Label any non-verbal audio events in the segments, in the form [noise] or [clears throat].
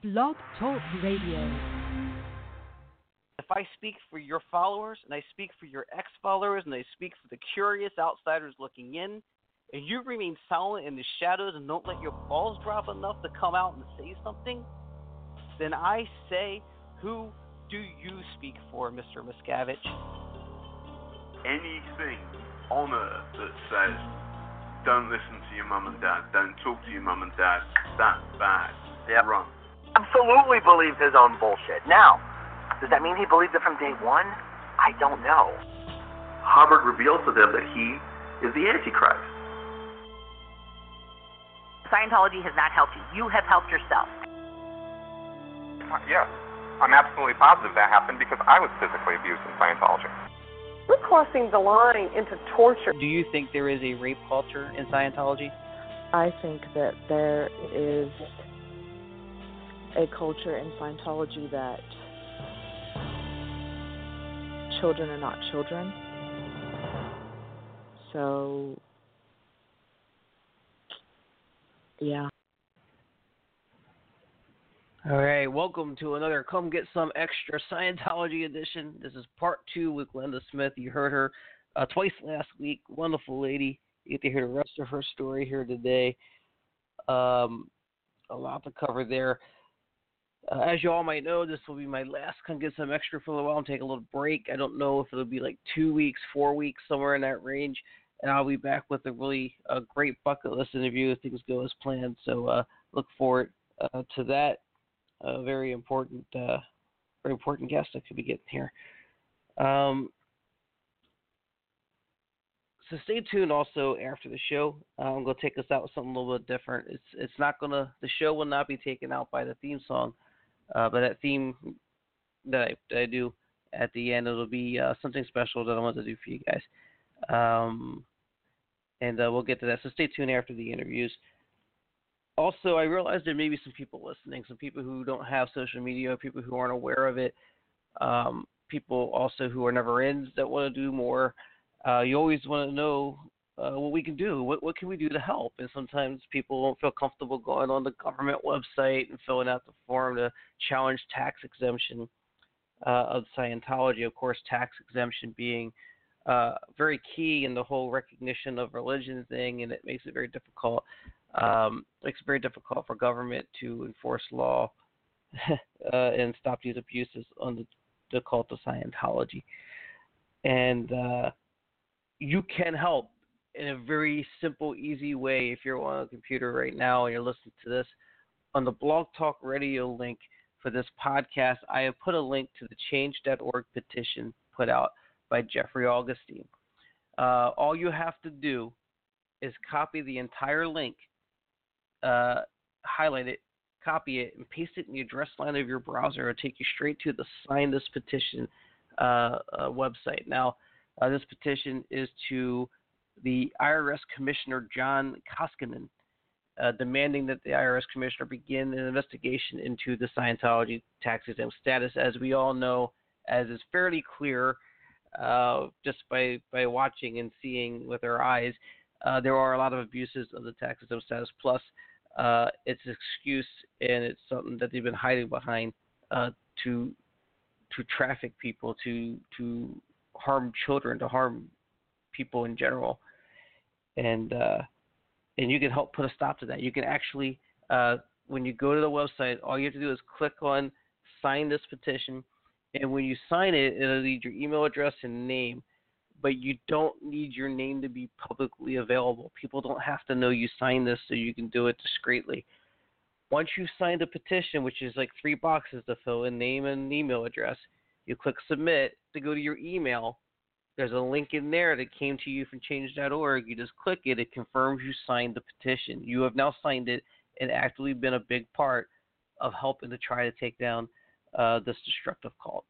Blog Talk Radio. If I speak for your followers, and I speak for your ex followers, and I speak for the curious outsiders looking in, and you remain silent in the shadows and don't let your balls drop enough to come out and say something, then I say, who do you speak for, Mr. Miscavige? Anything on earth that says, don't listen to your mum and dad, don't talk to your mum and dad, that's bad. Yep. Run. Absolutely believed his own bullshit. Now, does that mean he believed it from day one? I don't know. Hubbard reveals to them that he is the Antichrist. Scientology has not helped you. You have helped yourself. Yes, I'm absolutely positive that happened because I was physically abused in Scientology. We're crossing the line into torture. Do you think there is a rape culture in Scientology? I think that there is a culture in Scientology that children are not children. So, yeah. All right, welcome to another Come Get Sum Extra Scientology edition. This is part two with Glenda Smith. You heard her uh, twice last week. Wonderful lady. You get to hear the rest of her story here today. Um, a lot to cover there. Uh, as you all might know, this will be my last Come Get Sum Extra for a while. I'm taking a little break. I don't know if it'll be like two weeks, four weeks, somewhere in that range. And I'll be back with a really uh, great bucket list interview if things go as planned. So uh, look forward uh, to that a very important, uh, very important guest I could be getting here. Um, so stay tuned. Also after the show, uh, I'm to take us out with something a little bit different. It's it's not to the show will not be taken out by the theme song, uh, but that theme that I, that I do at the end it'll be uh, something special that I want to do for you guys. Um, and uh, we'll get to that. So stay tuned after the interviews also, I realize there may be some people listening, some people who don't have social media, people who aren't aware of it, um, people also who are never in that want to do more. Uh, you always want to know uh, what we can do. What what can we do to help? And sometimes people don't feel comfortable going on the government website and filling out the form to challenge tax exemption uh, of Scientology. Of course, tax exemption being uh, very key in the whole recognition of religion thing, and it makes it very difficult um, makes it very difficult for government to enforce law [laughs] uh, and stop these abuses on the, the cult of Scientology. And uh, you can help in a very simple, easy way if you're on a computer right now and you're listening to this. On the Blog Talk Radio link for this podcast, I have put a link to the change.org petition put out by Jeffrey Augustine. Uh, all you have to do is copy the entire link uh, highlight it, copy it, and paste it in the address line of your browser. It'll take you straight to the Sign This Petition uh, uh, website. Now, uh, this petition is to the IRS Commissioner John Koskinen, uh, demanding that the IRS Commissioner begin an investigation into the Scientology tax exempt status. As we all know, as is fairly clear uh, just by, by watching and seeing with our eyes, uh, there are a lot of abuses of the tax exempt status. Plus, uh, it's an excuse and it's something that they've been hiding behind uh, to to traffic people, to to harm children, to harm people in general, and uh, and you can help put a stop to that. You can actually, uh, when you go to the website, all you have to do is click on sign this petition, and when you sign it, it'll need your email address and name but you don't need your name to be publicly available. People don't have to know you signed this so you can do it discreetly. Once you've signed a petition, which is like three boxes to fill in name and email address, you click submit to go to your email. There's a link in there that came to you from change.org. You just click it, it confirms you signed the petition. You have now signed it and actively been a big part of helping to try to take down uh, this destructive cult.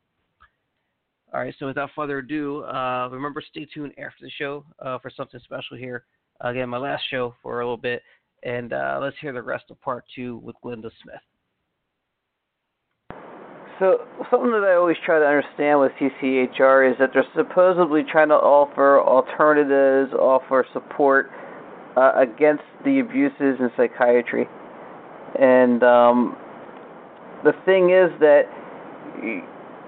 All right, so without further ado, uh, remember stay tuned after the show uh, for something special here. Again, my last show for a little bit, and uh, let's hear the rest of part two with Glenda Smith. So, something that I always try to understand with CCHR is that they're supposedly trying to offer alternatives, offer support uh, against the abuses in psychiatry. And um, the thing is that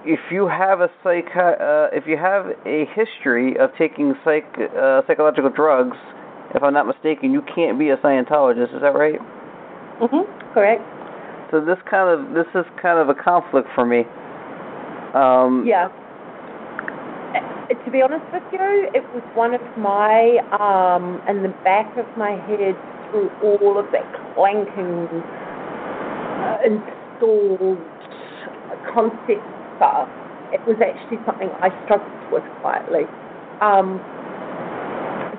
if you have a psych, uh, if you have a history of taking psych, uh, psychological drugs, if I'm not mistaken, you can't be a Scientologist. Is that right? Mhm. Correct. So this kind of this is kind of a conflict for me. Um, Yeah. Uh, To be honest with you, it was one of my, um, in the back of my head through all of that clanking, uh, installed concept stuff. It was actually something I struggled with quietly. Um,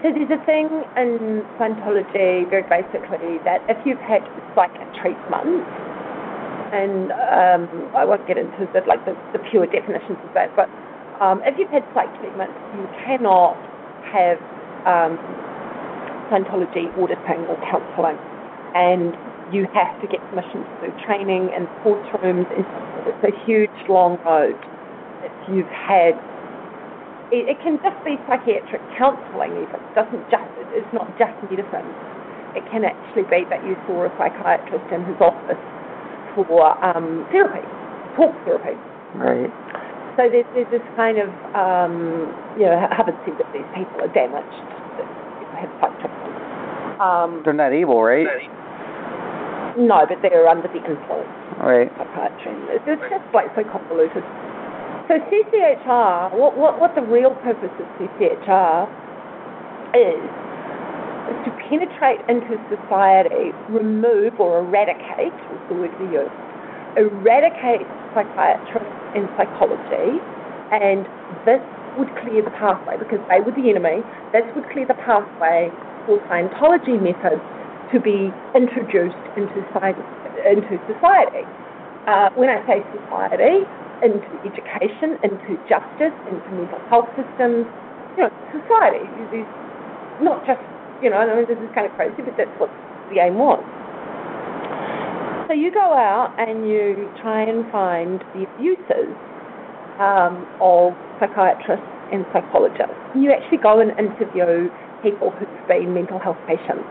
so there's a thing in Scientology, very basically, that if you've had psych treatment, and um, I won't get into the like the, the pure definitions of that, but um, if you've had psych treatment, you cannot have um, Scientology auditing or counselling, and you have to get permission to do training in course rooms. And it's a huge, long road. If you've had, it, it can just be psychiatric counselling. It doesn't just, it's not just medicine. It can actually be that you saw a psychiatrist in his office for um, therapy, talk therapy. Right. So there's, there's this kind of, um, you know, Hubbard said that these people are damaged, that people have. Um, They're not able, right? no, but they're under the influence Right. psychiatry. It's, it's just like so convoluted. So CCHR, what, what, what the real purpose of CCHR is to penetrate into society, remove or eradicate, was the word we use, eradicate psychiatry and psychology, and this would clear the pathway because they were the enemy. This would clear the pathway for Scientology methods to be introduced into society. Into society. Uh, when I say society, into education, into justice, into mental health systems, you know, society. These, not just, you know, I mean, this is kind of crazy, but that's what the aim was. So you go out and you try and find the abuses um, of psychiatrists and psychologists. You actually go and interview people who've been mental health patients.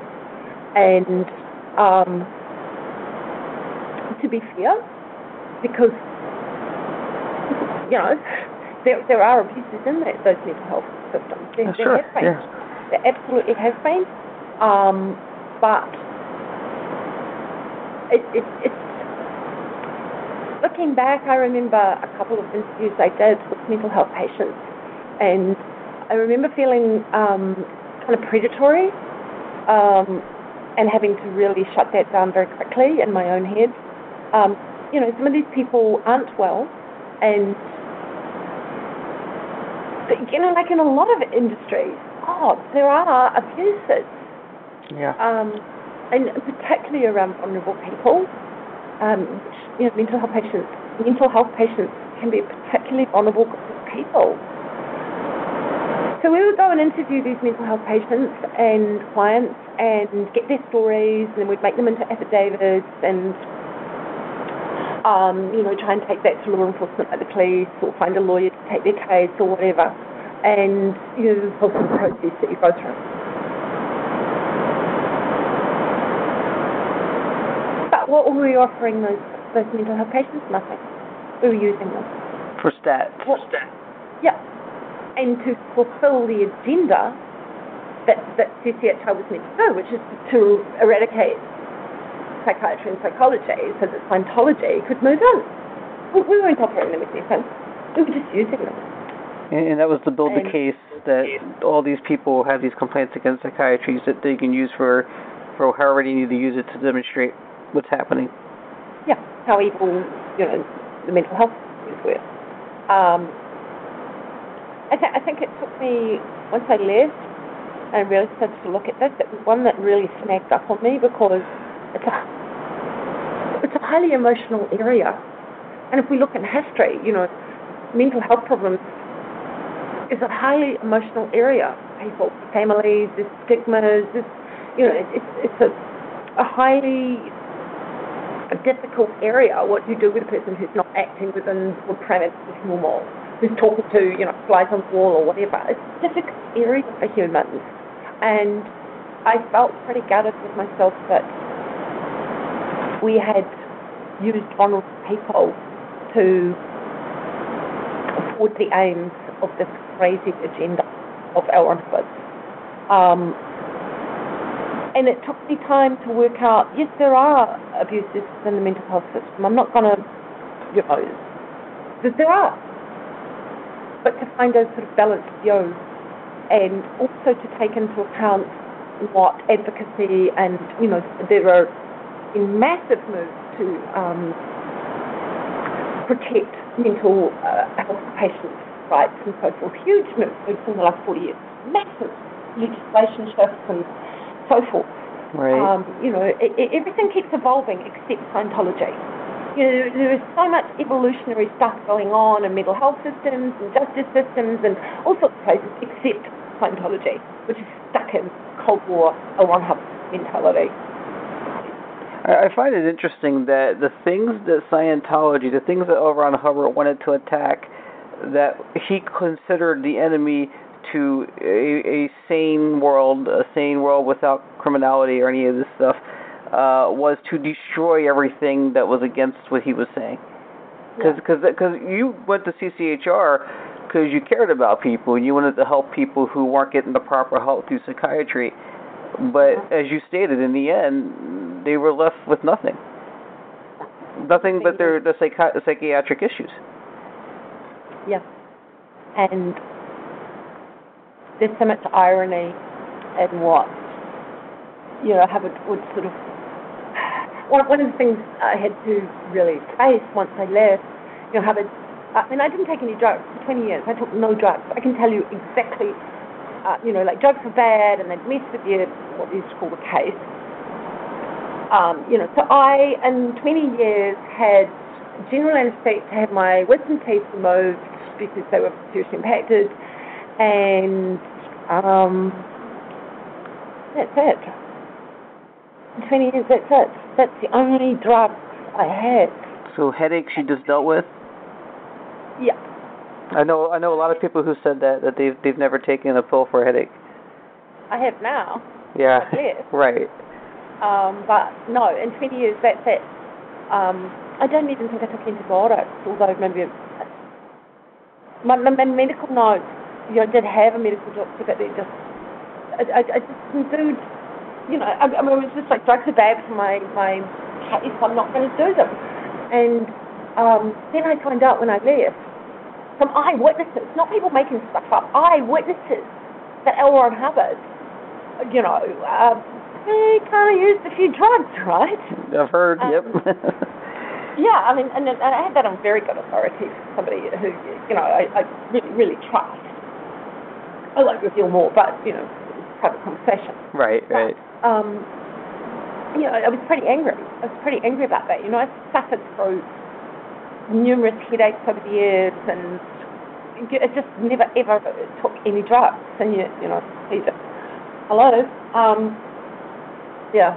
And um, to be fair, because you know there there are abuses in that, those mental health systems. There, Oh, sure, yeah. Absolutely has been. Um, but it, it, it's looking back, I remember a couple of interviews I did with mental health patients, and I remember feeling um, kind of predatory um, and having to really shut that down very quickly in my own head. Um, you know, some of these people aren't well, and you know, like in a lot of industries, oh, there are abuses Yeah. um, and particularly around vulnerable people. Um, which, you know, mental health patients, mental health patients can be a particularly vulnerable group of people. So we would go and interview these mental health patients and clients and get their stories, and then we'd make them into affidavits and. Um, you know, try and take that to law enforcement like the police or find a lawyer to take their case or whatever. And, you know, the whole sort of process that you go through. But what were we offering those, those mental health patients? Nothing. We were using them. For stats. What, yeah. And to fulfill the agenda that, that CCHR was meant to do, which is to eradicate psychiatry and psychology so that Scientology could move on. We, we weren't offering them anything. We were just using them. And, and that was to build the case that all these people have these complaints against psychiatries that they can use for, for however they need to use it to demonstrate what's happening. yeah, how evil, you know, the mental health issues were. Um, I, th- I think it took me, once I left and really started to look at this, it was one that really snagged up on me because it's a, it's a highly emotional area. And if we look in history, you know, mental health problems is a highly emotional area. People, families, there's stigmas, you know, it, it's, it's a, a highly a difficult area. What do you do with a person who's not acting within the parameters of normal, who's talking to, you know, flies on the wall or whatever? It's a difficult area for humans. And I felt pretty gutted with myself that we had used vulnerable people to afford the aims of this crazy agenda of our Hubbard. Um, and it took me time to work out, yes, there are abuses in the mental health system. I'm not going to, you know, there are. But to find a sort of balanced view and also to take into account what advocacy and, you know, there are massive moves to um, protect mental uh, health patients' rights and so forth. Huge moves in the last 40 years. Massive legislation shifts and so forth. Right. Um, you know, it, it, everything keeps evolving except Scientology. You know, there is so much evolutionary stuff going on in mental health systems and justice systems and all sorts of places except Scientology, which is stuck in Cold War, a one hub mentality. I find it interesting that the things that Scientology, the things that L. Ron Hubbard wanted to attack, that he considered the enemy to a, a sane world, a sane world without criminality or any of this stuff, uh, was to destroy everything that was against what he was saying. Because Yeah. because you went to CCHR because you cared about people and you wanted to help people who weren't getting the proper help through psychiatry. But as you stated, in the end, they were left with nothing. Nothing but their the psychi- psychiatric issues. Yeah. And there's so much irony in what, you know, Hubbard would sort of. [sighs] One, one of the things I had to really face once I left, you know, Hubbard. I mean, I didn't take any drugs for 20 years. I took no drugs. I can tell you exactly, uh, you know, like drugs are bad and they'd mess with you, what we used to call the case. Um, you know, so I, in 20 years, had general anesthetic to have my wisdom teeth removed because they were seriously impacted, and um, that's it. In 20 years, that's it. That's the only drugs I had. So headaches you just dealt with. Yeah. I know I know a lot of people who said that that they've they've never taken a pill for a headache. I have now. Yeah. [laughs] Right. Um, but no, in 20 years, that's it. Um, I don't even think I took antibiotics, although maybe my, my, my medical notes, you know, I did have a medical doctor, but they just, I, I, I just didn't do, you know, I, I mean, it was just like drugs are bad for my, my case, I'm not going to do them. And um, then I find out when I left from eyewitnesses, not people making stuff up, eyewitnesses that L. Ron Hubbard, you know, um, he kind of used a few drugs, right? I've heard. Um, yep. [laughs] Yeah, I mean, and, and I had that on very good authority from somebody who, you know, I, I really, really trust. I won't reveal more, but, you know, private conversation. right. Right. Um, you know, I was pretty angry. I was pretty angry about that. You know, I suffered through numerous headaches over the years and I just never ever took any drugs. And, you, you know, he just, hello? Um, yeah,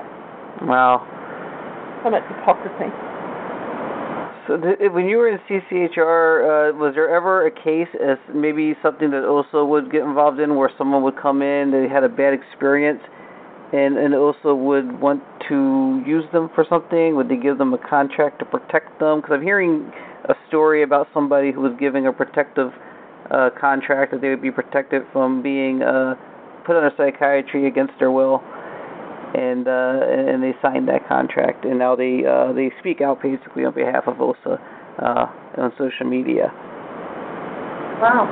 Wow. so much hypocrisy. So th- when you were in CCHR, uh, was there ever a case as maybe something that also would get involved in where someone would come in, they had a bad experience, and and also would want to use them for something? Would they give them a contract to protect them? Because I'm hearing a story about somebody who was giving a protective uh, contract that they would be protected from being uh, put under psychiatry against their will and uh, and they signed that contract, and now they uh, they speak out basically on behalf of OSA uh, on social media. Wow.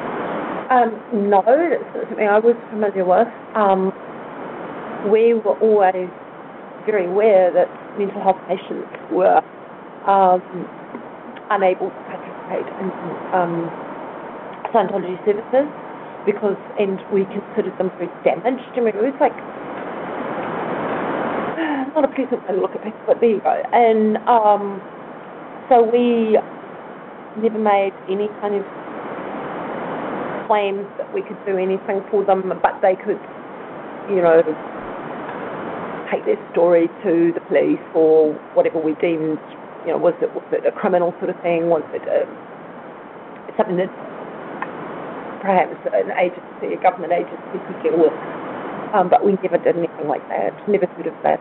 Um, no, that's something I was familiar with. Um, we were always very aware that mental health patients were um, unable to participate in um, Scientology services because, and we considered them very damaged. I mean, it was like not a pleasant way to look at people, but there you go. And um, so we never made any kind of claims that we could do anything for them, but they could, you know, take their story to the police or whatever we deemed, you know, was it, was it a criminal sort of thing? Was it a, something that perhaps an agency, a government agency could deal with? Um, but we never did anything like that, never thought of that.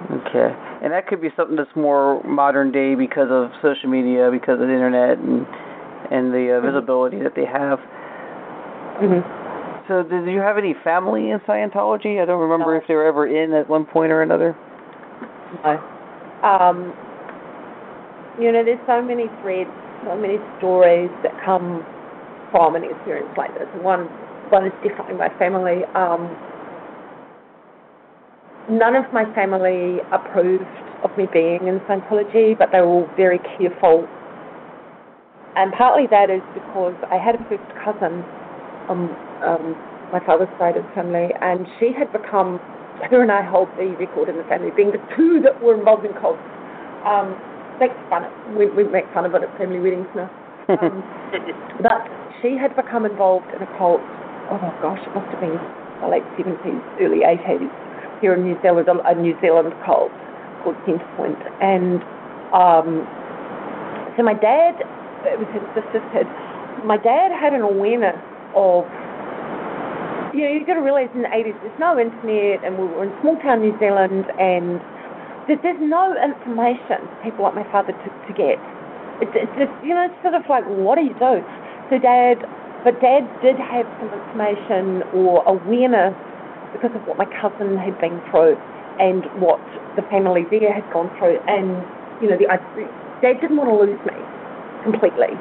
Okay. and that could be something that's more modern day because of social media, because of the internet, and and the uh, visibility that they have. hmm So, did you have any family in Scientology? I don't remember No. if they were ever in at one point or another. No. Um, you know, there's so many threads, so many stories that come from an experience like this. One, one is definitely my family. Um, none of my family approved of me being in Scientology, but they were all very careful. And partly that is because I had a first cousin on um, my father's side of the family, and she had become, her and I hold the record in the family, being the two that were involved in cults. Um, makes fun of, we, we make fun of it at family weddings now. Um, [laughs] but she had become involved in a cult, oh my gosh, it must have been the late 70s, early 80s, here in New Zealand, a, a New Zealand cult called Centrepoint. And um, so my dad, it was his sister's kid, my dad had an awareness of, you know, you've got to realize in the 80s there's no internet and we were in small town New Zealand and there- there's no information people like my father to, to get. It's, it's just, you know, it's sort of like, what do you do? So dad, but dad did have some information or awareness because of what my cousin had been through and what the family there had gone through. And, you know, the, I, dad didn't want to lose me completely.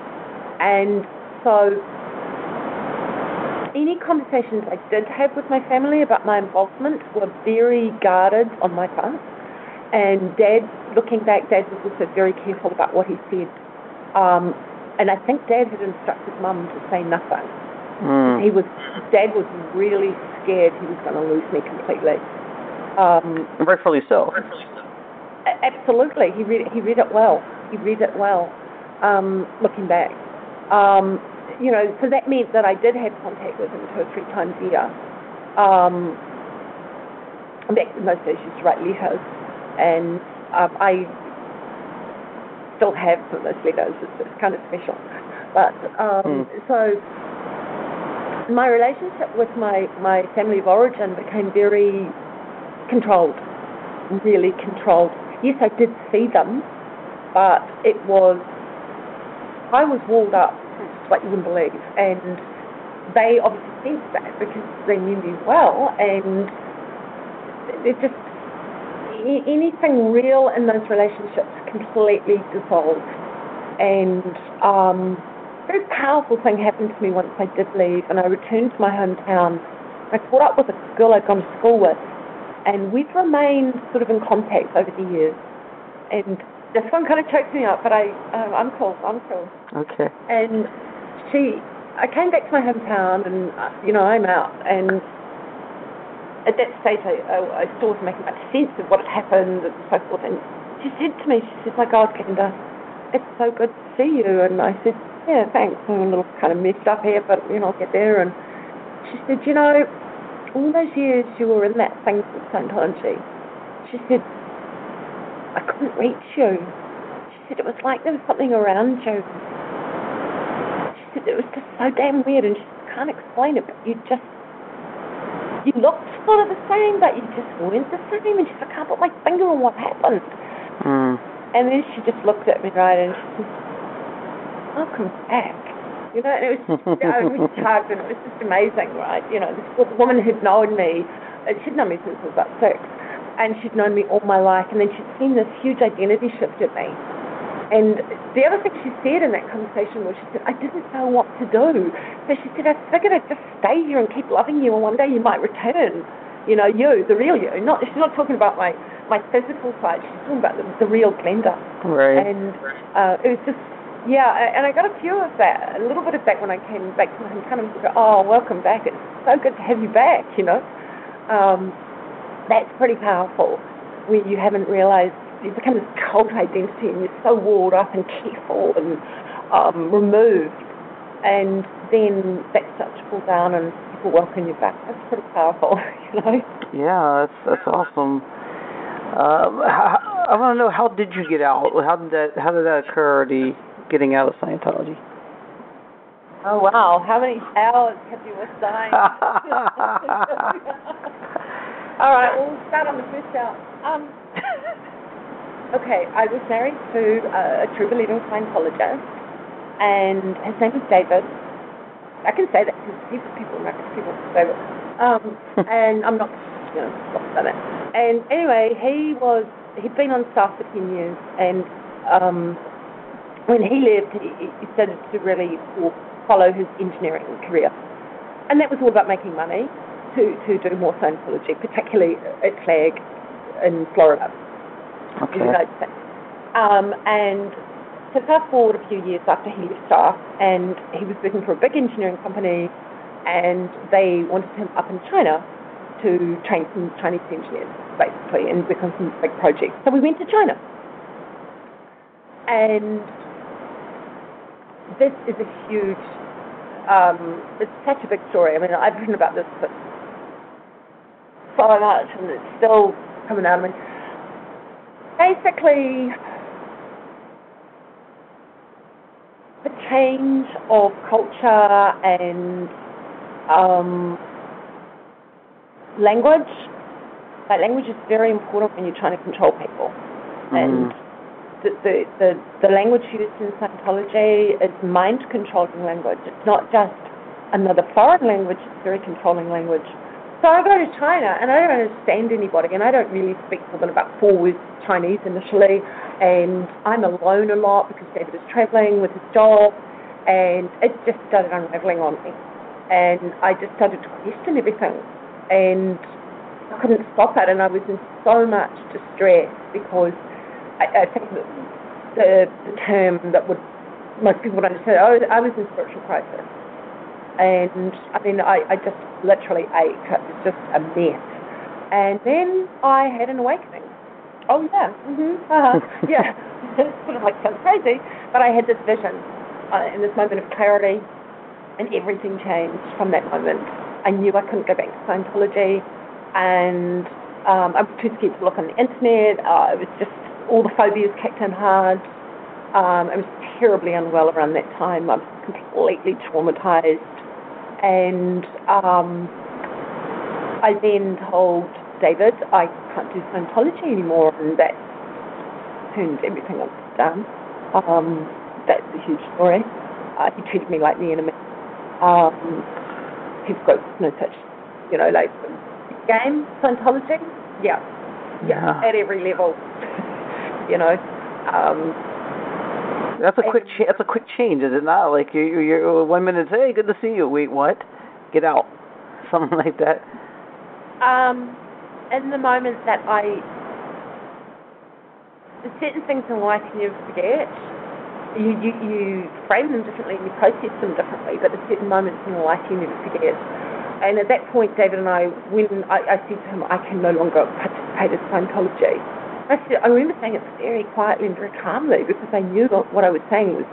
And so any conversations I did have with my family about my involvement were very guarded on my part. And Dad, looking back, Dad was also very careful about what he said. Um, and I think Dad had instructed Mum to say nothing. Mm. He was, Dad was really scared he was going to lose me completely. Um, Rightfully so. absolutely, he read he read it well. He read it well. Um, looking back, um, you know, so that meant that I did have contact with him two or three times a year. Um, back in those days, used to write letters, and um, I still have some of those letters. It's, it's kind of special, but um, so my relationship with my my family of origin became very controlled, really controlled. Yes, I did see them, but it was I was walled up like you wouldn't believe, and they obviously sensed that because they knew me well, and it just anything real in those relationships completely dissolved, and um, very powerful thing happened to me once I did leave, and I returned to my hometown. I caught up with a girl I'd gone to school with, and we've remained sort of in contact over the years. And this one kind of chokes me up, but I, uh, I'm cool, I'm cool. Okay. And she, I came back to my hometown, and uh, you know I'm out, and at that stage I, I, I still wasn't making much sense of what had happened and so forth. And she said to me, she said, "My God, Glenda, it's so good to see you." And I said, "Yeah, thanks. I'm a little kind of messed up here, but you know I'll get there." And she said, "You know, all those years you were in that thing called Scientology." She said, "I couldn't reach you." She said it was like there was something around you. She said it was just so damn weird, and she can't explain it, but you just you looked sort of the same, but you just weren't the same. And she said, I can't put my finger on what happened. Mm. And then she just looked at me right, and she said, "Welcome back." You know, and it was just, you know, we and it was just amazing, right? You know, this woman who'd known me. uh, She'd known me since I was about six, and she'd known me all my life. And then she'd seen this huge identity shift at me. And the other thing she said in that conversation was, she said, I didn't know what to do. So she said, I figured I'd just stay here and keep loving you, and one day you might return. You know, you, the real you. Not, she's not talking about my, my physical side. She's talking about the, the real Glenda. Right. And uh, it was just, yeah, and I got a few of that, a little bit of that when I came back to my hometown. And go, oh, welcome back. It's so good to have you back, you know. Um, that's pretty powerful where you haven't realized you become this cult identity and you're so walled up and careful and um, removed. And then that starts to fall down and people welcome you back. That's pretty powerful, [laughs] you know. Yeah, that's that's awesome. Um, how, I want to know how did you get out? How did that how did that occur? The getting out of Scientology. Oh wow! How many hours have you with [laughs] dying? All right, we'll start on the first hour. Um, Okay, I was married to uh, a true believing Scientologist, and his name was David. I can say that because people, people, American people say that. Um, [laughs] and I'm not, you know, not done it. And anyway, he was, he'd been on staff for 10 years, and um, when he left, he, he started to really follow his engineering career. And that was all about making money to, to do more Scientology, particularly at FLAG in Florida. Okay. in the United States. Um, and so fast forward a few years after he left staff, and he was working for a big engineering company, and they wanted him up in China to train some Chinese engineers, basically, and work on some big projects. So we went to China. And this is a huge, um, it's such a big story. I mean, I've written about this for so much, and it's still coming out of me. Basically, the change of culture and um, language. Like language is very important when you're trying to control people, and the, the the language used in Scientology is mind controlling language. It's not just another foreign language; it's a very controlling language. So I go to China and I don't understand anybody, and I don't really speak more than about four words Chinese initially, and I'm alone a lot because David is traveling with his job, and it just started unraveling on me, and I just started to question everything, and I couldn't stop it, and I was in so much distress because I, I think that the, the term that would most people would understand, I was, I was in spiritual crisis and I mean, I, I just literally ate. It was just a mess. And then I had an awakening. Oh yeah, mm-hmm, uh-huh. [laughs] yeah. it sort of like sounds crazy, but I had this vision uh, in this moment of clarity, and everything changed from that moment. I knew I couldn't go back to Scientology, and um, I was too scared to look on the internet. Uh, it was just all the phobias kicked in hard. Um, I was terribly unwell around that time. I was completely traumatized and um, I then told David I can't do Scientology anymore, and that turned everything upside down. Um, that's a huge story. Uh, he treated me like the enemy. Um, he's got no such, you know, like game Scientology. Yeah, yeah, Yeah. at every level. You know. Um, That's a quick. Cha- that's a quick change, is it not? Like you, you, you're one minute, hey, good to see you. Wait, what? Get out. [laughs] Something like that. Um, in the moment that I, there's certain things in life you never forget. You, you, you frame them differently and you process them differently, but there's certain moments in life you never forget. And at that point, David and I, when I, I said to him, I can no longer participate in Scientology, I, said, I remember saying it very quietly and very calmly because I knew that what I was saying was,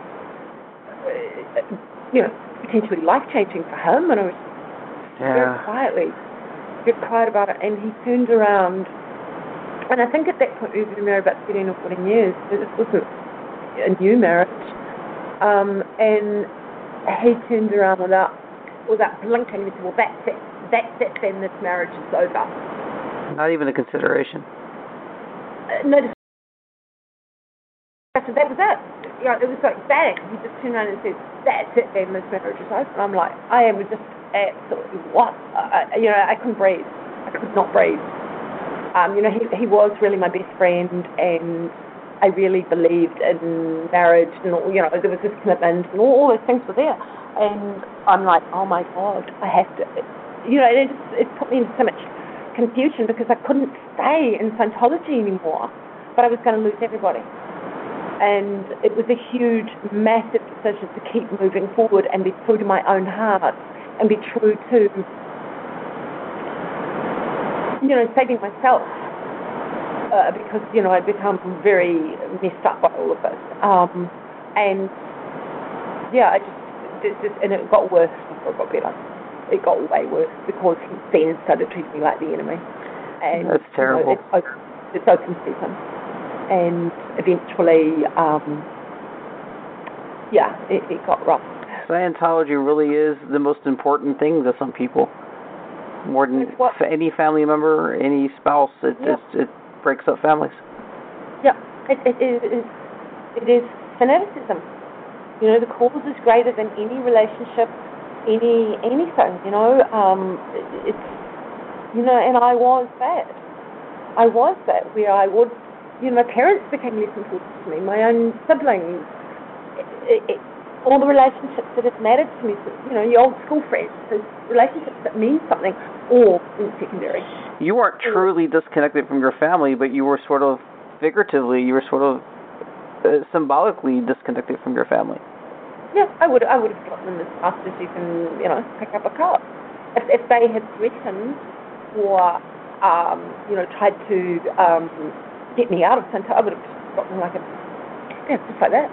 uh, you know, potentially life changing for him, and I was very quietly, very quiet about it. And he turned around, and I think at that point we been married about 13 or 14 years, so this wasn't a new marriage. Um, and he turned around without without blinking and said, "Well, that's it. That's it. Then this marriage is over." Not even a consideration. Uh, no, just- that was it. You know, it was like bang. He just turned around and said, "That's it. Then this marriage is over." And I'm like, I am just absolutely what? I- you know, I couldn't breathe. I could not breathe. Um, you know, he he was really my best friend, and I really believed in marriage, and all, you know, there was this commitment, and all, all those things were there. And I'm like, oh my god, I have to. You know, it just it put me in so much confusion because I couldn't stay in Scientology anymore, but I was going to lose everybody. And it was a huge, massive decision to keep moving forward and be true to my own heart and be true to, you know, saving myself. Uh, because, you know, I'd become very messed up by all of this. Um, and, yeah, I just, just, and it got worse before it got better. It got way worse because he then started treating me like the enemy. And That's terrible. It's, open, it's open season. And eventually, um, yeah, it, it got rough. Scientology really is the most important thing to some people. More than what- any family member, any spouse, it Yeah. just it breaks up families. Yeah, it, it is it is fanaticism. You know, the cause is greater than any relationship, any anything. You know, um, it's you know, and I was that. I was that where I would, you know, my parents became less important to me, my own siblings, it, it, all the relationships that have mattered to me, you know, your old school friends, those relationships that mean something, all in secondary. You weren't truly disconnected from your family, but you were sort of figuratively, you were sort of uh, symbolically disconnected from your family. Yeah, I would I would have gotten them as fast as you can, you know, pick up a cup. If, if they had threatened or, um, you know, tried to um, get me out of Santa, I would have gotten like a, yeah, just like that.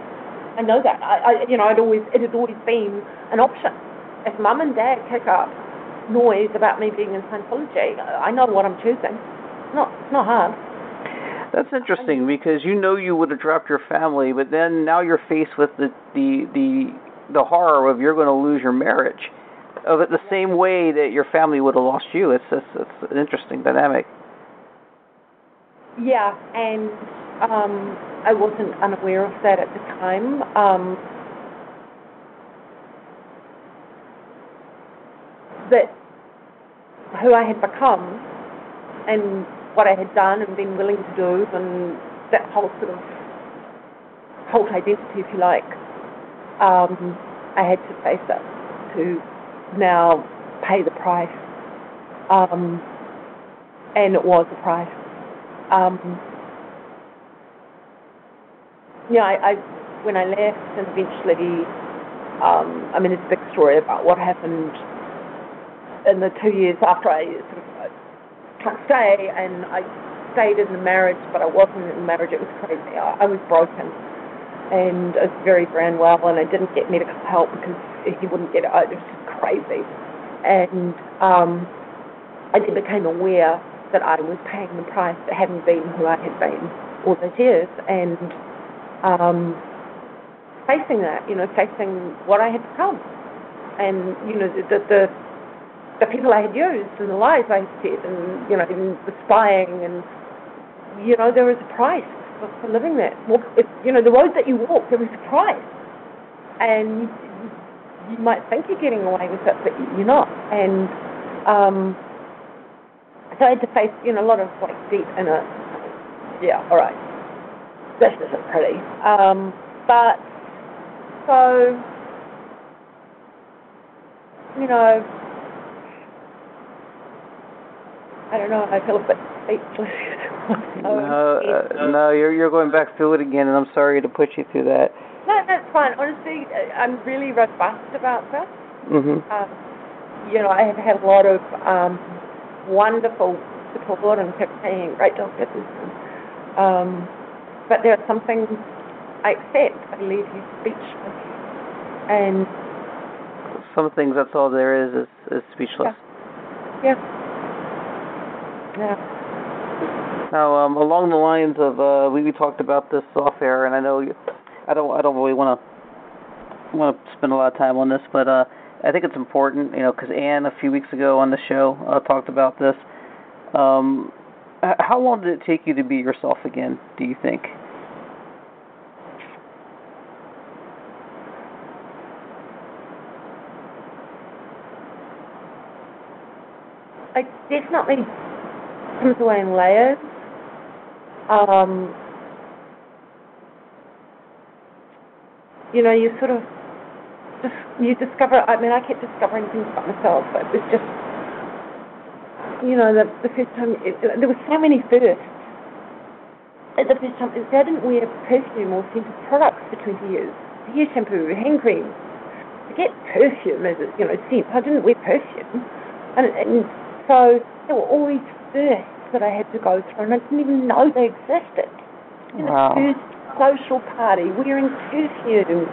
I know that. I, I you know, I'd always, it had always been an option. If mum and dad kick up noise about me being in Scientology, I know what I'm choosing. It's not, it's not hard. That's interesting because you know you would have dropped your family, but then now you're faced with the the the, the horror of you're going to lose your marriage, of it the same way that your family would have lost you. It's it's, it's an interesting dynamic. Yeah, and um, I wasn't unaware of that at the time. Um, that who I had become and what I had done and been willing to do and that whole sort of cult identity, if you like, um, I had to face it to now pay the price. Um, and it was a price. Um, yeah, I, I when I left and eventually, um, I mean, it's a big story about what happened in the two years after I sort of stay, and I stayed in the marriage, but I wasn't in the marriage. It was crazy. I, I was broken, and I was very, very unwell, and I didn't get medical help because he wouldn't get it. It was just crazy, and um, I then became aware that I was paying the price for having been who I had been all those years, and um, facing that, you know, facing what I had become, and you know, the the the people I had used and the lies I had said, and you know, and the spying, and you know, there was a price for, for living that. Well, if, you know, the road that you walk, there was a price, and you might think you're getting away with it, but you're not. And um, so I had to face, you know, a lot of like deep inner, yeah, all right, this isn't pretty. Um, but so, you know, I don't know. I feel a bit speechless. no, uh, no, you're you're going back through it again, and I'm sorry to put you through that. No, that's fine. Honestly, I'm really robust about this. Mhm. Um, you know, I have had a lot of um, wonderful support and kept saying great doctors. Um, but there are some things I accept. I leave you speechless. And some things that's all there is is, is speechless. Yeah. yeah. Yeah. Now, um, along the lines of uh, we, we talked about this off air, and I know you, I don't I don't really want to want to spend a lot of time on this, but uh, I think it's important, you know, because Anne a few weeks ago on the show uh, talked about this. Um, how long did it take you to be yourself again? Do you think? I definitely in layers. Um, you know, you sort of you discover. I mean, I kept discovering things about myself. It was just, you know, the, the first time it, there were so many firsts. At the first time, I didn't wear perfume or scented products for 20 years. Hair shampoo, hand cream. Forget perfume as a, you know, scent. I didn't wear perfume. And, and so there were all these firsts that I had to go through, and I didn't even know they existed. In wow. first social party, wearing perfume.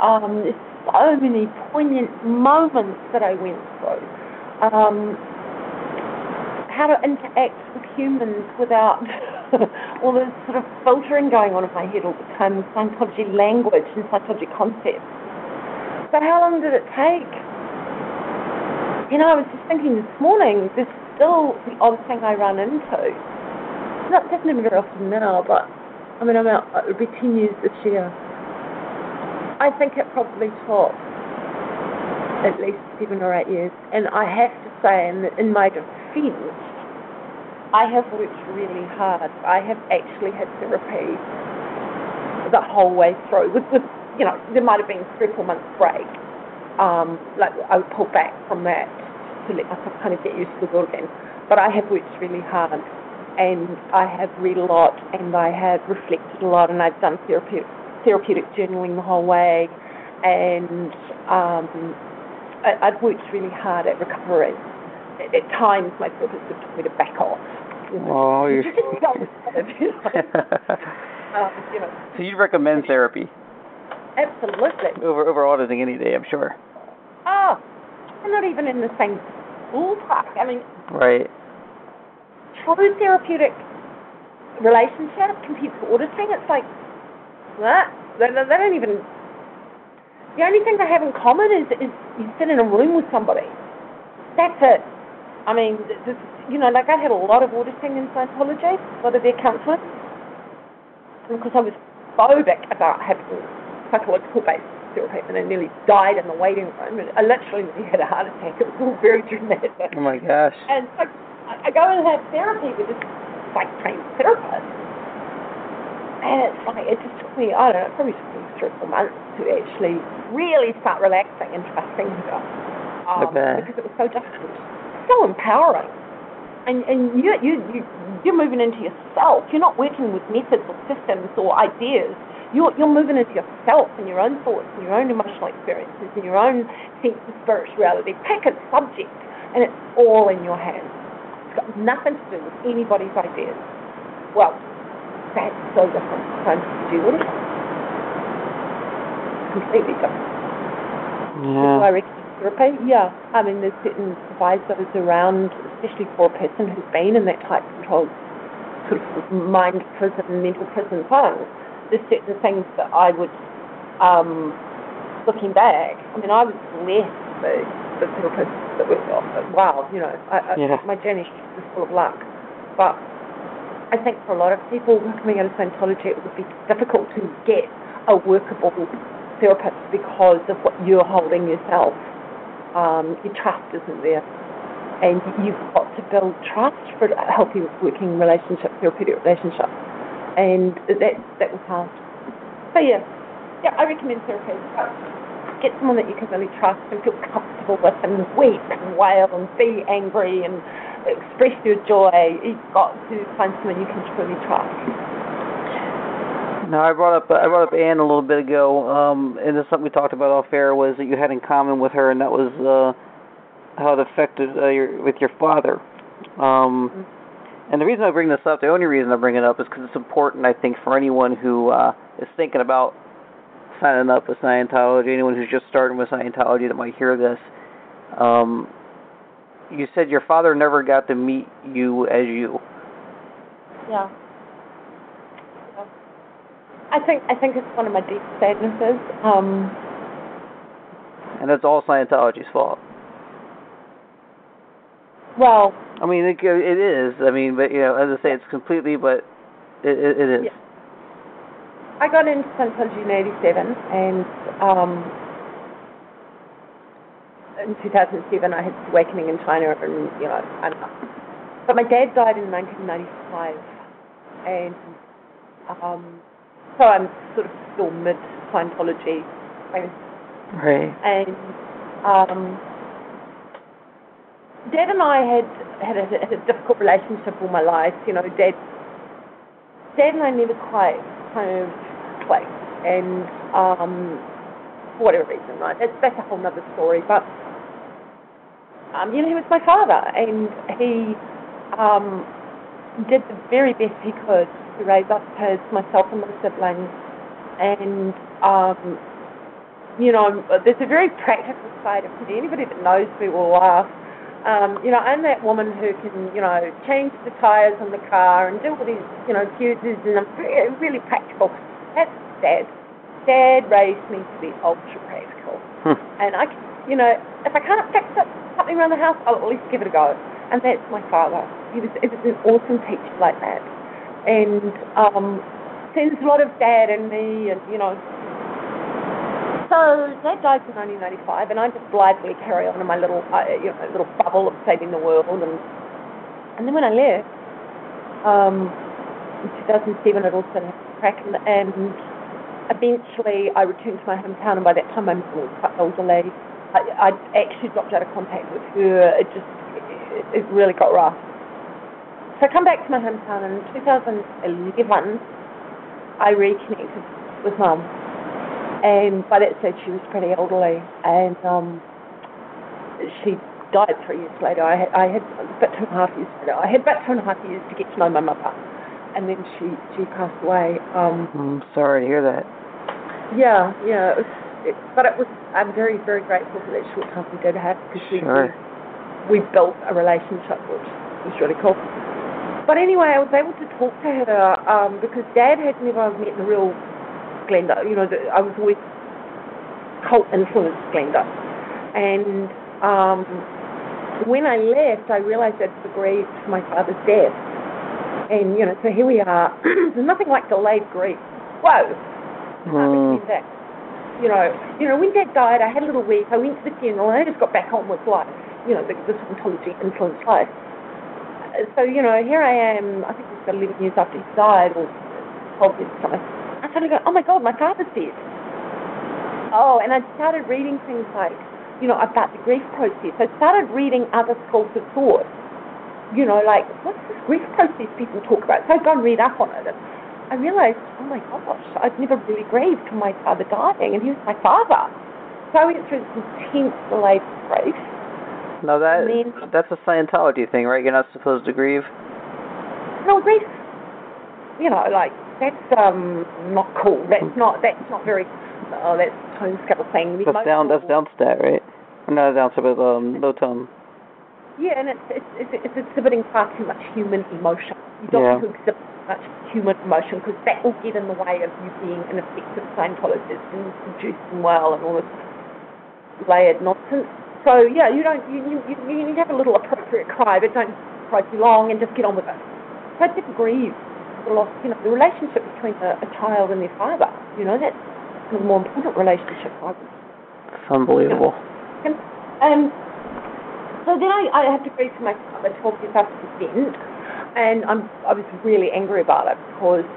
Um, there's so many poignant moments that I went through. Um, how to interact with humans without [laughs] all this sort of filtering going on in my head all the time, Scientology language and Scientology concepts. So how long did it take? You know, I was just thinking this morning, this still the odd thing I run into. Not happen very often now, but I mean, I'm out, it'll be 10 years this year. I think it probably took at least seven or eight years. And I have to say, in, in my defense, I have worked really hard. I have actually had therapy the whole way through. With, with you know, there might have been three or four months break. Um, like I would pull back from that to let myself kind of get used to the world again. But I have worked really hard, and I have read a lot, and I have reflected a lot, and I've done therapeutic therapeutic journaling the whole way, and um, I, I've worked really hard at recovery. At, at times, my therapist would tell me to back off. You know, Oh, you're. you [laughs] um, you know, so you'd recommend therapy absolutely. over over auditing any day, I'm sure. Oh, we're not even in the same ballpark. I mean, Right. true therapeutic relationship compared to auditing, it's like, what? They, they, they don't even. The only thing they have in common is, is you sit in a room with somebody. That's it. I mean, this, you know, like I had a lot of auditing in Scientology, a lot of their counselors, because I was phobic about having psychological based therapy, and I nearly died in the waiting room. And I literally had a heart attack. It was all very dramatic. Oh my gosh. And so I, go and have therapy with this like trained therapist. And it's like, it just took me, I don't know, probably took me three or four months to actually really start relaxing and trusting her. Um, bet. because it was so difficult. So empowering. And, and you, you, you, you're moving into yourself. You're not working with methods or systems or ideas. You're, you're moving into yourself and your own thoughts and your own emotional experiences and your own sense of spirituality. Pick a subject and it's all in your hands. It's got nothing to do with anybody's ideas. Well, that's so different from it completely different. Yeah. I recommend therapy. Yeah, I mean, there's certain advisors around, especially for a person who's been in that type controlled sort of mind prison, mental prison thing. There's certain things that I would, um, looking back, I mean, I was blessed the, the therapist that was, wow, you know, I, I, Yeah. my journey was full of luck. But I think for a lot of people coming out of Scientology, it would be difficult to get a workable therapist because of what you're holding yourself. Um, your trust isn't there. And you've got to build trust for a healthy working relationship, therapeutic relationship. And that, that was hard. So, yeah, yeah, I recommend therapy. Get someone that you can really trust and feel comfortable with and weep and wail and be angry and express your joy. You've got to find someone you can truly trust. Now I brought up I brought up Anne a little bit ago, um, and this is something we talked about off air was that you had in common with her, and that was uh, how it affected uh, your with your father. Um, and the reason I bring this up, the only reason I bring it up, is because it's important, I think, for anyone who uh, is thinking about signing up with Scientology, anyone who's just starting with Scientology that might hear this. Um, you said your father never got to meet you as you. Yeah. Yeah. I think I think it's one of my deep sadnesses. Um, And that's all Scientology's fault. well, I mean, it, it is. I mean, but you know, as I say, it's completely, but it, it, it is. Yeah. I got into Scientology in '87, and um, in 2007 I had this awakening in China, and you know, and, but my dad died in 1995, and um, so I'm sort of still mid Scientology. Right. and um, Dad and I had had a, had a difficult relationship all my life. You know, Dad, Dad and I never quite kind of clicked, and um, for whatever reason, right? That's that's a whole other story. But um, you know, he was my father, and he um, did the very best he could to raise us as myself and my siblings, and um, you know, there's a very practical side of me. Anybody that knows me will laugh. Um, you know, I'm that woman who can, you know, change the tires on the car and do all these, you know, fuses, and I'm very, really practical. That's Dad. Dad raised me to be ultra practical. Hmm. And I, can, you know, if I can't fix it, something around the house, I'll at least give it a go. And that's my father. He was, he was an awesome teacher like that. And um, there's a lot of dad in me, and you know. So dad died in 1995, and I just blithely carry on in my little, uh, you know, little bubble of saving the world, and and then when I left, um, in 2007, it all started cracking, and eventually I returned to my hometown, and by that time my mum was quite elderly. I, I actually dropped out of contact with her. It just, it, it really got rough. So I come back to my hometown, and in 2011, I reconnected with mum. And by that stage, she was pretty elderly, and um, she died three years later. I had, I had about two and a half years later. I had about two and a half years to get to know my mother, and then she she passed away. Um, I'm sorry to hear that. Yeah, yeah. It was, it, but it was. I'm very very grateful for that short time we did have because we, Sure. we we built a relationship, which was really cool. But anyway, I was able to talk to her um, because Dad had never met the real Glenda. You know, the, I was always cult influenced Glenda, and um, when I left, I realised I'd to my father's death. And you know, so here we are. [clears throat] There's nothing like delayed grief. Whoa, Mm. that. You know, you know, when Dad died, I had a little week. I went to the funeral, and I just got back on with life. You know, the, the Scientology influenced life. Uh, So you know, here I am. I think it was about 11 years after he died, or 12 years something. I suddenly go, oh my God, my father's dead. Oh, and I started reading things like, you know, about the grief process. I started reading other schools of thought. You know, like, what's this grief process people talk about? So I'd go and read up on it. And I realized, oh my gosh, I'd never really grieved for my father dying, and he was my father. So I went through this intense delayed grief. No, that I mean- that's a Scientology thing, right? You're not supposed to grieve. No, grief, you know, like, that's um not cool. That's not, that's not very, oh, that's tone scale thing. That's down. That's downstat, right? Not downstat, but um, low tone. Yeah, and it's it's it's, it's exhibiting far too much human emotion. You don't Yeah. want to exhibit much human emotion because that will get in the way of you being an effective Scientologist and producing well and all this layered nonsense. So yeah, you don't you you you, need to have a little appropriate cry, but don't cry too long and just get on with it. So I didn't grieve the loss, you know, the relationship between a, a child and their father. You know, that's the more important relationships I It's unbelievable. and um, so then I, I had to grieve for my father 12 years after his death, and I'm, I was really angry about it because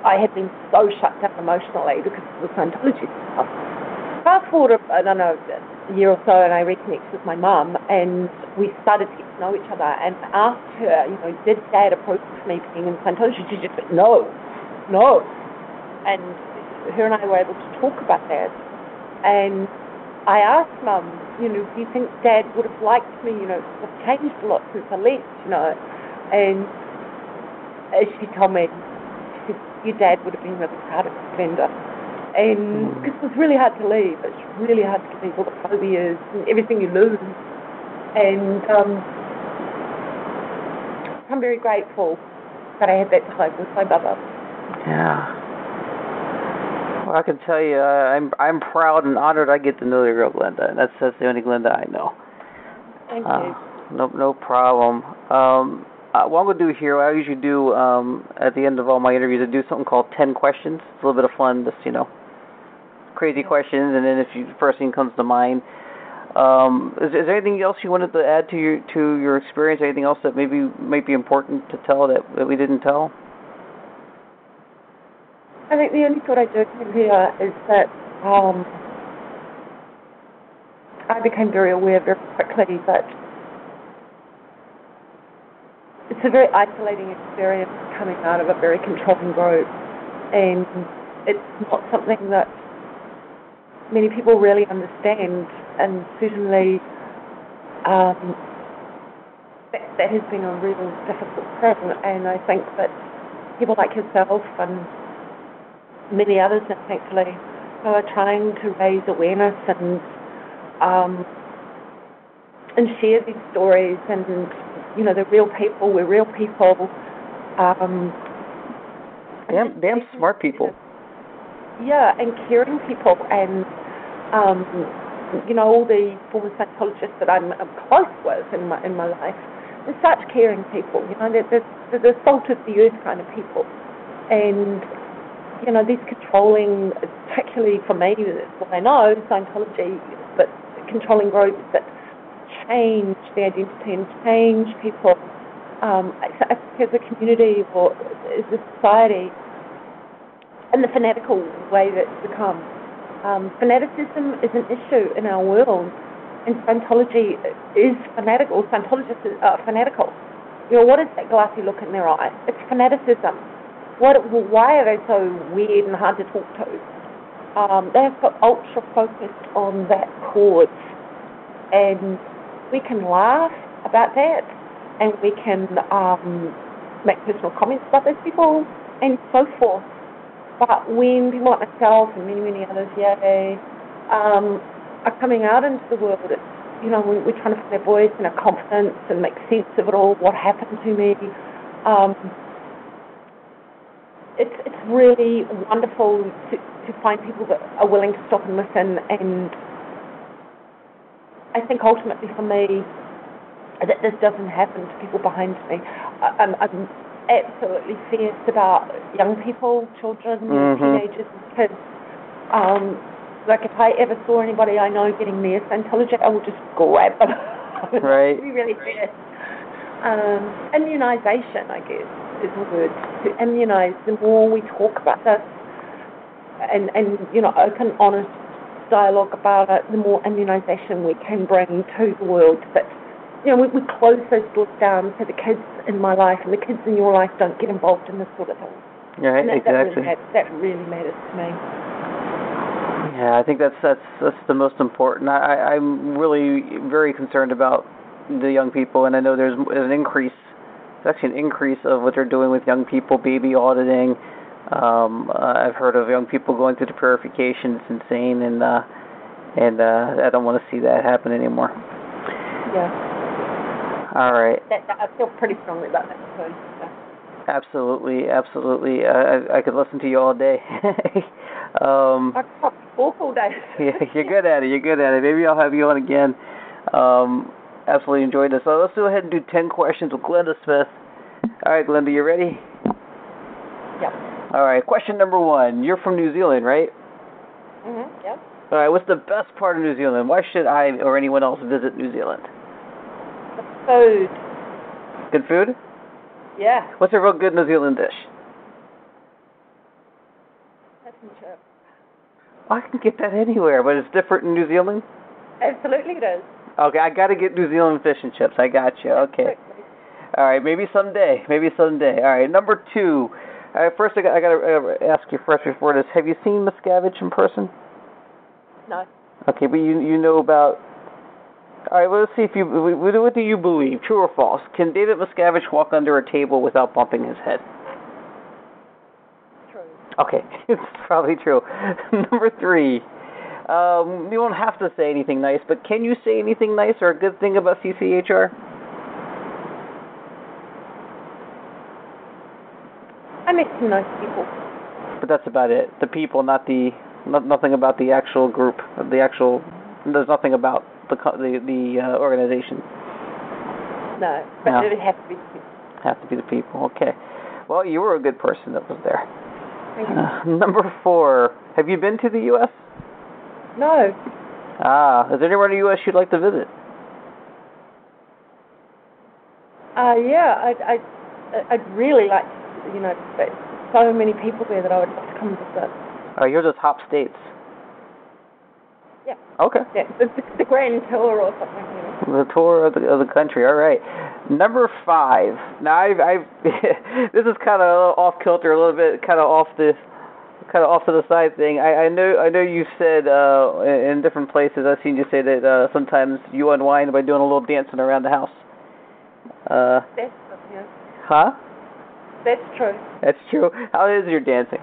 I had been so shut down emotionally because of the Scientology stuff. Fast forward, I don't know, year or so, and I reconnected with my mum, and we started to get to know each other, and asked her, you know, did Dad approve of me being in Scientology? She just went, no, no. And her and I were able to talk about that, and I asked Mum, you know, do you think Dad would have liked me? You know, I've changed a lot since I left, you know. And she told me, your dad would have been really proud of you. And because it was really hard to leave. It's really hard to leave all the phobias and everything you lose. And um, I'm very grateful that I had that time with my mother. Yeah. Well, I can tell you, uh, I'm I'm proud and honored I get to know the real Glenda. That's that's the only Glenda I know. Thank Uh, you. no no problem. Um, uh, what I'm gonna do here, what I usually do um, at the end of all my interviews, I do something called ten questions. It's a little bit of fun, just you know, crazy questions, and then if you first thing comes to mind. Um, is, is there anything else you wanted to add to your to your experience? Anything else that maybe might be important to tell that, that we didn't tell? I think the only thought I do have here is that um, I became very aware very quickly that it's a very isolating experience coming out of a very controlling group, and it's not something that many people really understand, and certainly um, that, that has been a real difficult thing, and I think that people like yourself and many others, thankfully, who are trying to raise awareness and um, and share these stories and you know they're real people. We're real people. Um, Damn, damn smart people. Yeah, and caring people, and um, you know all the former psychologists that I'm, close with in my in my life. They're such caring people. You know, they're, they're, they're the salt of the earth kind of people, and you know, these controlling, particularly for me, what I know, Scientology, but controlling groups that change the identity and change people um, as a community or as a society and the fanatical way that it's become. Um, fanaticism is an issue in our world, and Scientology is fanatical. Scientologists are fanatical. You know, what is that glassy look in their eye? It's fanaticism. What, why are they so weird and hard to talk to? Um, they've got ultra focused on that cause, and we can laugh about that, and we can um, make personal comments about those people, and so forth. But when people like myself and many, many others, yeah, um, are coming out into the world, it's, you know, we, we're trying to find our voice and our confidence and make sense of it all, what happened to me. Um, it's, it's really wonderful to, to find people that are willing to stop and listen. And I think ultimately for me, that this doesn't happen to people behind me. I, I'm, I'm absolutely fierce about young people, children, Mhm. teenagers, kids. Um, like if I ever saw anybody I know getting near Scientology, I would just grab them. [laughs] Right. Be really fierce. Um, immunization, I guess, is a word. To immunize. The more we talk about this, and and you know, open, honest dialogue about it, the more immunization we can bring to the world. That you know, we, we close those doors down so the kids in my life and the kids in your life don't get involved in this sort of thing. Right, that, that exactly. really matters, that really matters to me. Yeah, I think that's that's that's the most important. I, I'm really very concerned about the young people, and I know there's an increase, there's actually an increase of what they're doing with young people, baby auditing. Um, uh, I've heard of young people going through the purification. It's insane, and uh, and uh, I don't want to see that happen anymore. Yeah, All right. that, that, I feel pretty strongly about that too. So. Absolutely, absolutely. Uh, I I could listen to you all day. [laughs] um, I could talk all day. [laughs] yeah, you're good at it. You're good at it. Maybe I'll have you on again. Um, absolutely enjoyed this. So let's go ahead and do ten questions with Glenda Smith. All right, Glenda, you ready? Yep. All right. Question number one. You're from New Zealand, right? Mhm. Yep. All right. What's the best part of New Zealand? Why should I or anyone else visit New Zealand? Food. Good food. Yeah. What's a real good New Zealand dish? Fish and chips. Oh, I can get that anywhere, but it's different in New Zealand. Absolutely, it is. Okay, I got to get New Zealand fish and chips. I got you. Okay. Absolutely. All right, maybe someday. Maybe someday. All right, number two. All right, first I got, I got to ask you first before this. Have you seen Miscavige in person? No. Okay, but you you know about. All right, well, let's see if you. What do you believe? True or false? Can David Miscavige walk under a table without bumping his head? True. Okay, [laughs] it's probably true. [laughs] Number three. Um, you don't have to say anything nice, but can you say anything nice or a good thing about CCHR? I met some nice people. But that's about it. The people, not the, not, nothing about the actual group, the actual. There's nothing about the co- the the uh, organization. No, but No. it would have to be people. Have to be the people. Okay. Well, you were a good person that was there. Thank you. Uh, number four. Have you been to the U.S.? No. Ah, is there anywhere in the U.S. you'd like to visit? Uh, yeah, I'd, I'd, I'd really like to the United States. So many people there that I would love to come visit. Oh, you're just hop states. Yeah. Okay. Yeah, the, the, the grand tour or something, you know. The tour of the of the country. All right. Number five. Now I've I've [laughs] this is kind of off kilter a little bit, kind of off the kind of off to the side thing. I I know I know you said uh in in different places I've seen you say that uh sometimes you unwind by doing a little dancing around the house. Uh, That's, yeah, huh? that's true. That's true. How is your dancing?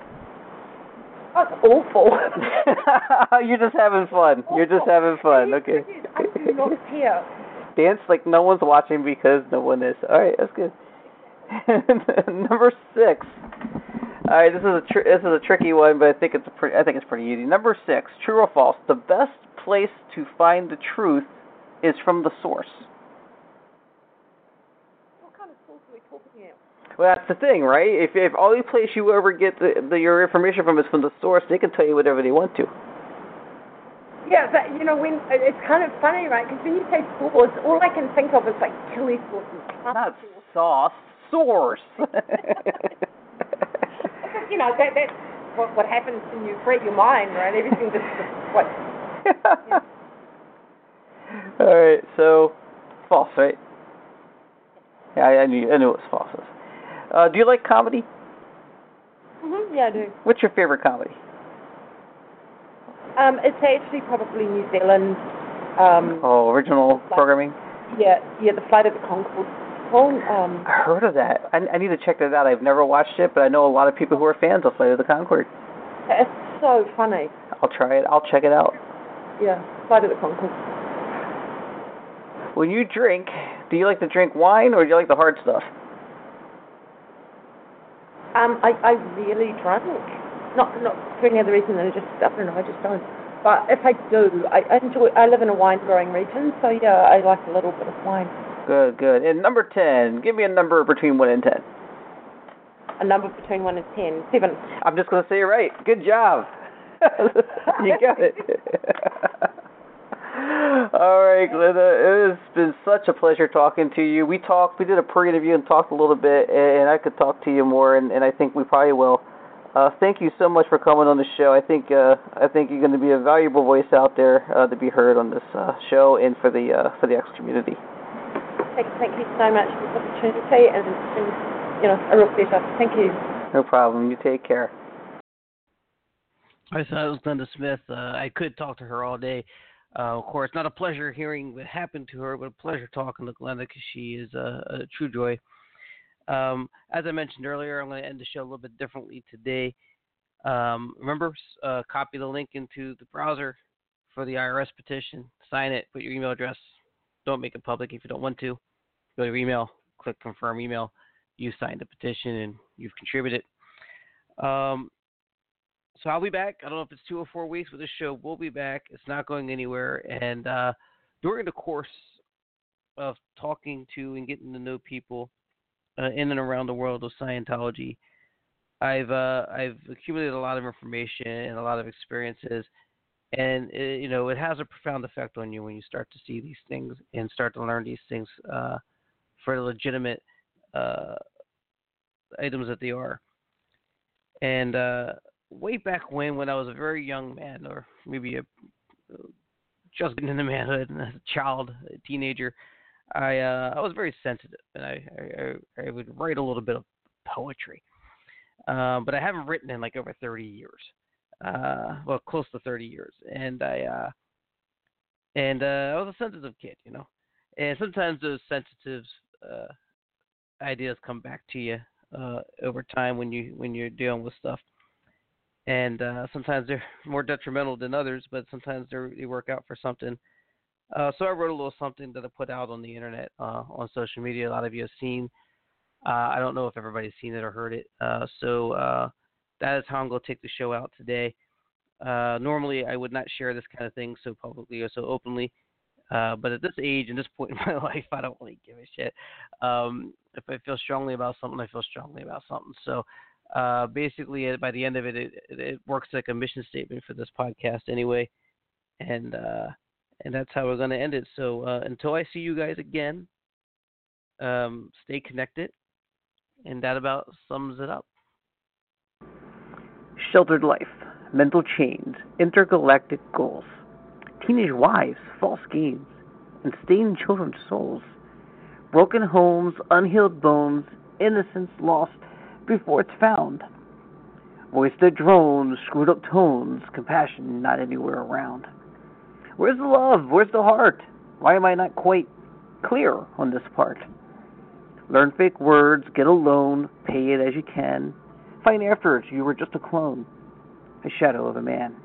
Oh, it's awful. [laughs] You're just having fun. You're just having fun. Okay. I do not care. [laughs] Dance like no one's watching because no one is. All right, that's good. [laughs] Number six. All right, this is a tr- this is a tricky one, but I think it's a pretty I think it's pretty easy. Number six. True or false? The best place to find the truth is from the source. What kind of source are we talking about? Well, that's the thing, right? If if only place you ever get the, the your information from is from the source, they can tell you whatever they want to. Yeah, but you know when it's kind of funny, right? Because when you say source, all I can think of is like chili sauce and Not sauce, source. [laughs] You know that that's what what happens when you create your mind, right? Everything just what. [laughs] All right, so false, right? Yeah, I, I knew I knew it was false. Uh, do you like comedy? hmm yeah, I do. What's your favorite comedy? Um, it's actually probably New Zealand. Um, Oh, original programming. yeah, yeah, the Flight of the Conchords. Oh, um, I heard of that. I, I need to check that out. I've never watched it, but I know a lot of people who are fans of Flight of the Concord. it's so funny. I'll try it. I'll check it out. Yeah, Flight of the Conchords. When you drink, do you like to drink wine or do you like the hard stuff? Um, I, I really drink. Not not for any other reason than I just I don't know, I just don't. But if I do, I, I enjoy. I live in a wine growing region, so yeah, I like a little bit of wine. Good, good. And number ten, give me a number between one and ten. A number between one and ten. Seven. I'm just gonna say it right. Good job. [laughs] you got it. [laughs] All right, Glenda. It has been such a pleasure talking to you. We talked, we did a pre-interview and talked a little bit, and I could talk to you more, and, and I think we probably will. Uh, thank you so much for coming on the show. I think uh, I think you're going to be a valuable voice out there uh, to be heard on this uh, show and for the uh, for the X community. Thank, thank you so much for this opportunity, and it's been, you know, a real pleasure. Thank you. No problem. You take care. I thought it was Glenda Smith. Uh, I could talk to her all day. Uh, of course, not a pleasure hearing what happened to her, but a pleasure talking to Glenda because she is a, a true joy. Um, as I mentioned earlier, I'm going to end the show a little bit differently today. Um, remember, uh, copy the link into the browser for the IRS petition, sign it, put your email address. Don't make it public if you don't want to. Go to your email, click confirm email. You signed the petition and you've contributed. Um, so I'll be back. I don't know if it's two or four weeks, but this show will be back. It's not going anywhere. And uh, during the course of talking to and getting to know people uh, in and around the world of Scientology, I've uh, I've accumulated a lot of information and a lot of experiences, and it, you know it has a profound effect on you when you start to see these things and start to learn these things uh, for the legitimate uh, items that they are. And uh, way back when, when I was a very young man, or maybe a just getting into manhood, and as a child, a teenager, I uh, I was very sensitive, and I, I I would write a little bit of poetry, um, but I haven't written in like over 30 years, uh, well, close to 30 years, and I uh, and uh, I was a sensitive kid, you know, and sometimes those sensitive uh, ideas come back to you uh, over time when you when you're dealing with stuff and uh, sometimes they're [laughs] more detrimental than others, but sometimes they work out for something. Uh, so I wrote a little something that I put out on the internet, uh, on social media. A lot of you have seen. Uh, I don't know if everybody's seen it or heard it. Uh, so uh, that is how I'm going to take the show out today. Normally, I would not share this kind of thing so publicly or so openly. But at this age and this [laughs] point in my life, I don't really give a shit. Um, if I feel strongly about something, I feel strongly about something. So uh, basically, by the end of it, it, it works like a mission statement for this podcast anyway, and uh, and that's how we're going to end it. So uh, until I see you guys again, um, stay connected, and that about sums it up. Sheltered life, mental chains, intergalactic goals, teenage wives, false games, and stained children's souls, broken homes, unhealed bones, innocence lost before it's found. Voice that drones, screwed up tones, compassion not anywhere around. Where's the love? Where's the heart? Why am I not quite clear on this part? Learn fake words, get a loan, pay it as you can. Find afterwards you were just a clone, a shadow of a man.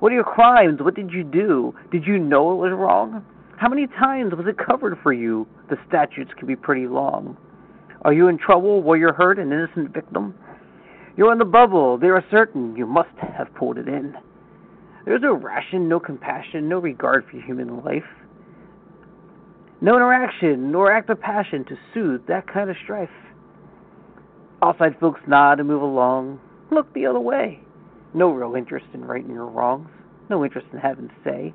What are your crimes? What did you do? Did you know it was wrong? How many times was it covered for you? The statutes can be pretty long. Are you in trouble? Were you hurt? An innocent victim? You're in the bubble. They are certain you must have pulled it in. There's no ration, no compassion, no regard for human life. No interaction, nor act of passion to soothe that kind of strife. Outside folks nod and move along, look the other way. No real interest in righting your wrongs, no interest in having say.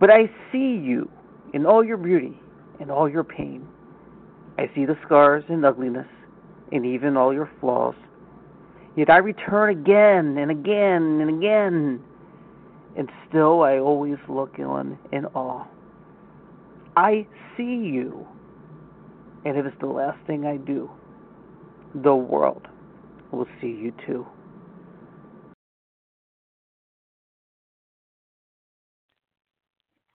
But I see you in all your beauty and all your pain. I see the scars and ugliness and even all your flaws. Yet I return again and again and again, and still I always look on in awe. I see you, and if it's the last thing I do, the world will see you too.